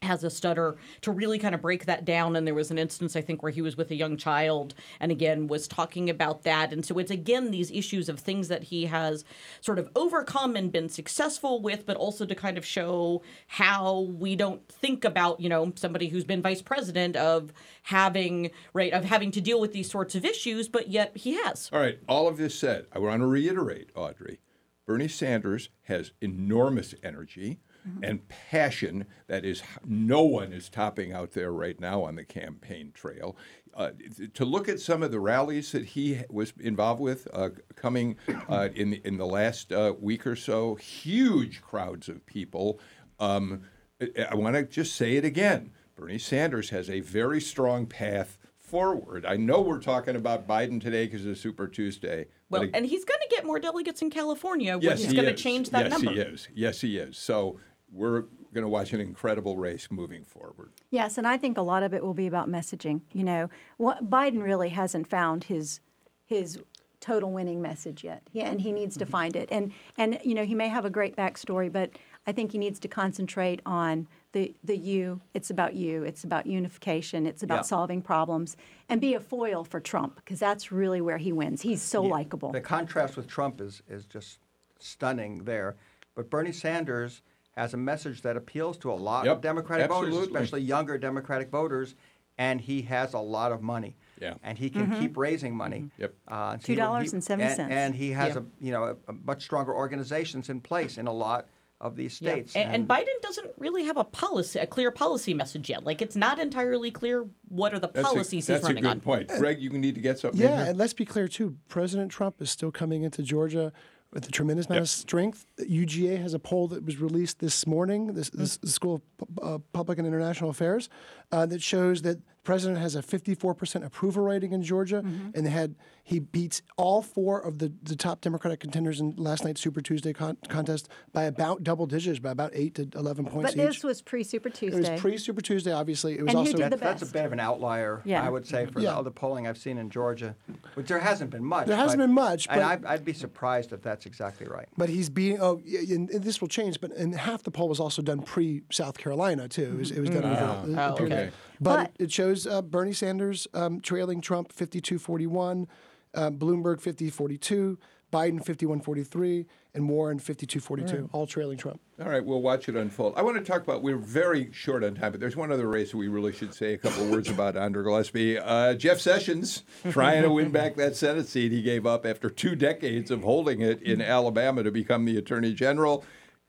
has a stutter to really kind of break that down. And there was an instance i think where he was with a young child and again was talking about that. And so it's again these issues of things that he has sort of overcome and been successful with but also to kind of show how we don't think about you know somebody who's been vice president of having right of having to deal with these sorts of issues but yet he has. All right, all of this said, I want to reiterate, Audrey, Bernie Sanders has enormous energy and passion that is no one is topping out there right now on the campaign trail. Uh, to look at some of the rallies that he was involved with uh, coming uh, in the, in the last uh, week or so, huge crowds of people. Um, I, want to just say it again. Bernie Sanders has a very strong path forward. I know we're talking about Biden today because it's Super Tuesday. well and he's going to get more delegates in california which yes, is going to change that yes, number he is. Yes, he is. So we're going to watch an incredible race moving forward. Yes, and I think a lot of it will be about messaging. You know, what, Biden really hasn't found his his total winning message yet, he, and he needs to Mm-hmm. find it. And and you know, he may have a great backstory, but I think he needs to concentrate on the the you. It's about you. It's about unification. It's about Yeah. solving problems, and be a foil for Trump because that's really where he wins. He's so likable. The contrast with Trump is, is just stunning there. But Bernie Sanders has a message that appeals to a lot Yep, of Democratic voters, especially younger Democratic voters, and he has a lot of money. Yeah. And he can keep raising money. Yep. Uh, so he will- he- $2.70. And, and he has Yeah. a you know a, a much stronger organizations in place in a lot of these Yeah. states. And, and Biden doesn't really have a policy, a clear policy message yet. Like it's not entirely clear what are the That's policies a, he's that's running a good on. point. Greg, you need to get something. in Yeah, here? and let's be clear too. President Trump is still coming into Georgia with a tremendous amount of strength. UGA has a poll that was released this morning, this, this the School of uh, Public and International Affairs, uh, that shows that president has a 54% approval rating in Georgia, mm-hmm. and they had he beats all four of the, the top Democratic contenders in last night's Super Tuesday con- contest by about double digits, by about eight to 11 points but each. this was pre Super Tuesday. it was pre Super Tuesday, obviously. It was And who also did the That- that's a bit of an outlier, Yeah. I would say, for Yeah. the polling I've seen in Georgia, which there hasn't been much. There hasn't but- been much, and but- I'd, I'd be surprised if that's exactly right. But he's being oh, and, and this will change. But and half the poll was also done pre South Carolina too. It was, it was done mm. over oh, a- a Oh, period. okay. But, But- it shows uh, Bernie Sanders um, trailing Trump 52-41, uh, Bloomberg 50-42, Biden 51-43, and Warren 52-42, all trailing Trump. All right, we'll watch it unfold. I want to talk about, we're very short on time, but there's one other race we really should say a couple words about Andra Gillespie. Uh, Jeff Sessions trying to win back that Senate seat he gave up after two decades of holding it in Alabama to become the Attorney General.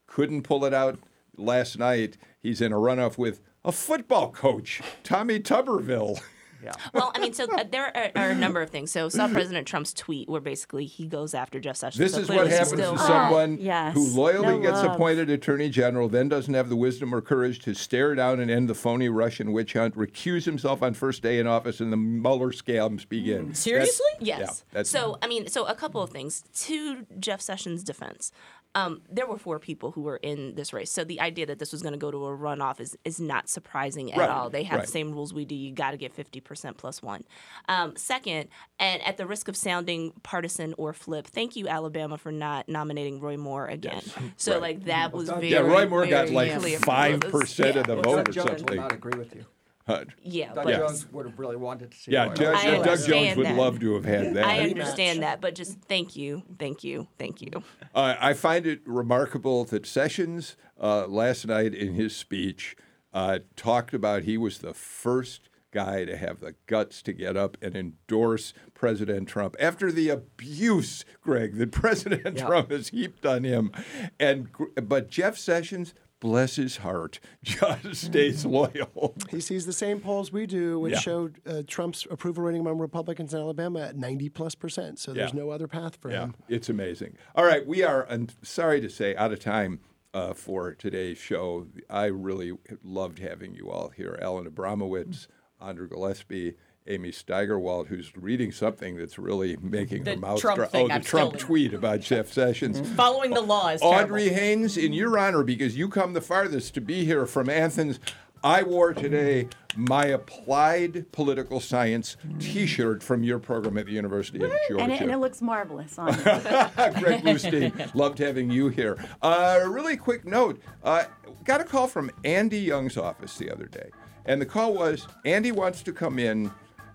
Couldn't pull it out last night. He's in a runoff with a football coach, Tommy Tuberville. Yeah. Well, I mean, so uh, there are, are a number of things. So, saw President Trump's tweet where basically he goes after Jeff Sessions. This so is what happens still- to someone yes. who loyally No gets love. appointed attorney general, then doesn't have the wisdom or courage to stare down and end the phony Russian witch hunt, recuse himself on first day in office, and the Mueller scams begin. Seriously? That's- Yes. Yeah, that's, so, I mean, so a couple of things. To Jeff Sessions' defense, um, there were four people who were in this race. So the idea that this was going to go to a runoff is, is not surprising at Right, all. They have right. the same rules we do. You got to get 50% plus one. Um, second, and at the risk of sounding partisan or flip, thank you, Alabama, for not nominating Roy Moore again. So, Right. like, that was very yeah, Roy Moore got like five It was- percent of the yeah. vote Doug or Jones would something. not agree with you. Uh, Yeah, Doug but Jones would have really wanted to see. yeah, Roy Doug, I Doug Jones understand would that. love to have had that. I understand that, but just thank you, thank you, thank you. Uh, I find it remarkable that Sessions uh, last night in his speech uh, talked about he was the first guy to have the guts to get up and endorse President Trump after the abuse, Greg, that President Yeah. Trump has heaped on him. And but Jeff Sessions, bless his heart, just stays loyal. He sees the same polls we do, which Yeah. showed uh, Trump's approval rating among Republicans in Alabama at 90 plus percent. So there's Yeah. no other path for Yeah, him. it's amazing. All right, we are, I'm sorry to say, out of time uh, for today's show. I really loved having you all here. Alan Abramowitz, Andra Gillespie, Amy Steigerwalt, who's reading something that's really making The her mouth Trump dry. thing, Oh, the Trump tweet about Jeff Sessions. Following the law is terrible. Audrey Haynes, in your honor, because you come the farthest to be here from Athens, I wore today my applied political science T-shirt from your program at the University of Georgia. And it, and it looks marvelous on you. Greg Bluestein, loved having you here. Uh, really quick note: uh, got a call from Andy Young's office the other day, and the call was Andy wants to come in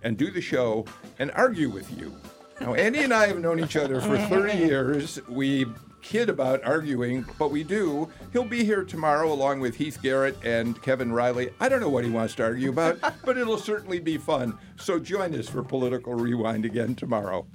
and do the show and argue with you. Now, Andy and I have known each other for 30 years. We kid about arguing, but we do. He'll be here tomorrow along with Heath Garrett and Kevin Riley. I don't know what he wants to argue about, but it'll certainly be fun. So join us for Political Rewind again tomorrow.